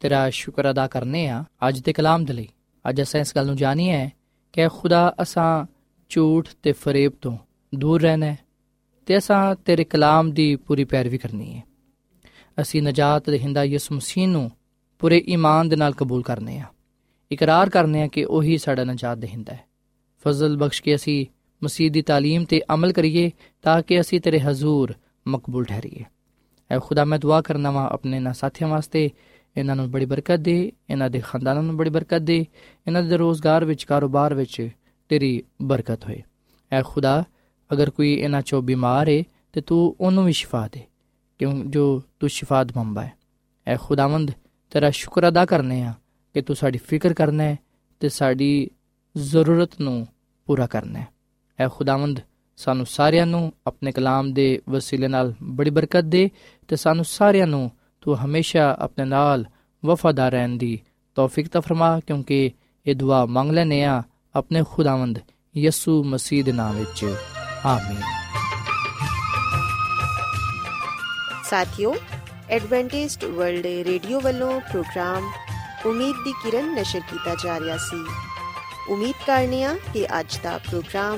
ਤੇਰਾ ਸ਼ੁਕਰ ਅਦਾ ਕਰਨੇ ਆ ਅੱਜ ਦੇ ਕਲਾਮ ਦੇ ਲਈ ਅੱਜ ਅਸਾਂ ਇਸ ਗੱਲ ਨੂੰ ਜਾਣੀ ਹੈ ਕਿ ਖੁਦਾ ਅਸਾਂ ਝੂਠ ਤੇ ਫਰੇਬ ਤੋਂ ਦੂਰ ਰਹਿਣਾ ਹੈ ਤੇ ਅਸਾਂ ਤੇਰੇ ਕਲਾਮ ਦੀ ਪੂਰੀ ਪੈਰਵੀ ਕਰਨੀ ਹੈ ਅਸੀਂ ਨਜਾਤ ਦੇਹਿੰਦਾ ਯਿਸੂ ਮਸੀਹ ਨੂੰ ਪੂਰੇ ਈਮਾਨ ਦੇ ਨਾਲ ਕਬੂਲ ਕਰਨੇ ਆ ਇਕਰਾਰ ਕਰਨੇ ਆ ਕਿ ਉਹੀ ਸਾਡਾ ਨਜਾਤ ਦੇਹਿੰਦਾ ਹੈ ਫਜ਼ਲ ਬਖਸ਼ ਕੇ ਅਸੀਂ ਮਸੀਹ ਦੀ تعلیم ਤੇ ਅਮਲ ਕਰੀਏ ਤਾਂ ਕਿ ਅਸੀਂ ਤੇਰੇ ਹਜ਼ੂਰ ਮਕਬੂਲ ਠਹਿਰੀਏ। ਐ ਖੁਦਾ, ਮੈਂ ਦੁਆ ਕਰਨਾ ਵਾ ਆਪਣੇ ਨਾ ਸਾਥੀਆਂ ਵਾਸਤੇ ਇਹਨਾਂ ਨੂੰ ਬੜੀ ਬਰਕਤ ਦੇ ਇਹਨਾਂ ਦੇ ਖਾਨਦਾਨਾਂ ਨੂੰ ਬੜੀ ਬਰਕਤ ਦੇ ਇਹਨਾਂ ਦੇ ਰੋਜ਼ਗਾਰ ਵਿੱਚ, ਕਾਰੋਬਾਰ ਵਿੱਚ ਤੇਰੀ ਬਰਕਤ ਹੋਏ। ਐ ਖੁਦਾ, ਅਗਰ ਕੋਈ ਇਹਨਾਂ ਚੋਂ ਬਿਮਾਰ ਹੈ ਤੇ ਤੂੰ ਉਹਨੂੰ ਵੀ ਸ਼ਿਫਾ ਦੇ, ਕਿਉਂ ਜੋ ਤੂੰ ਸ਼ਿਫਾ ਦਮੰਬਾ ਹੈ ਐ ਖੁਦਾਵੰਦ, ਤੇਰਾ ਸ਼ੁਕਰ ਅਦਾ ਕਰਨੇ ਆ ਕਿ ਤੂੰ ਸਾਡੀ ਫਿਕਰ ਕਰਨਾ ਹੈ ਤੇ ਸਾਡੀ ਜ਼ਰੂਰਤ ਨੂੰ ਪੂਰਾ ਕਰਨਾ ਹੈ ਐ ਖੁਦਾਵੰਦ ਸਾਨੂੰ ਸਾਰਿਆਂ ਨੂੰ ਆਪਣੇ ਕਲਾਮ ਦੇ ਵਸੀਲੇ ਨਾਲ ਬੜੀ ਬਰਕਤ ਦੇ ਤੇ ਸਾਨੂੰ ਸਾਰਿਆਂ ਨੂੰ ਤੂੰ ਹਮੇਸ਼ਾ ਆਪਣੇ ਨਾਲ ਵਫਾਦਾਰ ਰਹਿਣ ਦੀ ਤੌਫੀਕ ਤਾ ਫਰਮਾ, ਕਿਉਂਕਿ ਇਹ ਦੁਆ ਮੰਗ ਲੈਨੇ ਆ ਆਪਣੇ ਖੁਦਾਵੰਦ ਯਿਸੂ ਮਸੀਹ ਦੇ ਨਾਮ ਵਿੱਚ। ਆਮੀਨ। ਸਾਥਿਓ ਐਡਵੈਂਟਿਸਟ ਵਰਲਡ ਰੇਡੀਓ ਵੱਲੋਂ ਪ੍ਰੋਗਰਾਮ ਉਮੀਦ ਦੀ ਕਿਰਨ ਨਸ਼ਰ ਕੀਤਾ ਜਾ ਰਿਹਾ ਸੀ। ਉਮੀਦ ਕਰਨੇ ਆ ਕਿ ਅੱਜ ਦਾ ਪ੍ਰੋਗਰਾਮ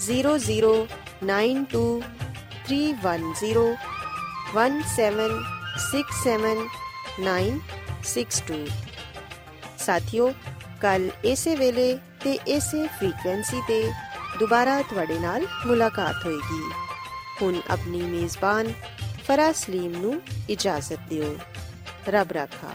0092311767962 ਸਾਥਿਓ, ਕੱਲ ਇਸੇ ਵੇਲੇ ਤੇ ਇਸੇ ਫ੍ਰੀਕਵੈਂਸੀ ਤੇ ਦੁਬਾਰਾ ਤੁਹਾਡੇ ਨਾਲ ਮੁਲਾਕਾਤ ਹੋਏਗੀ। ਹੁਣ ਆਪਣੀ ਮੇਜ਼ਬਾਨ ਫਰਾਜ਼ ਸਲੀਮ ਨੂੰ ਇਜਾਜ਼ਤ ਦਿਓ। ਰੱਬ ਰਾਖਾ।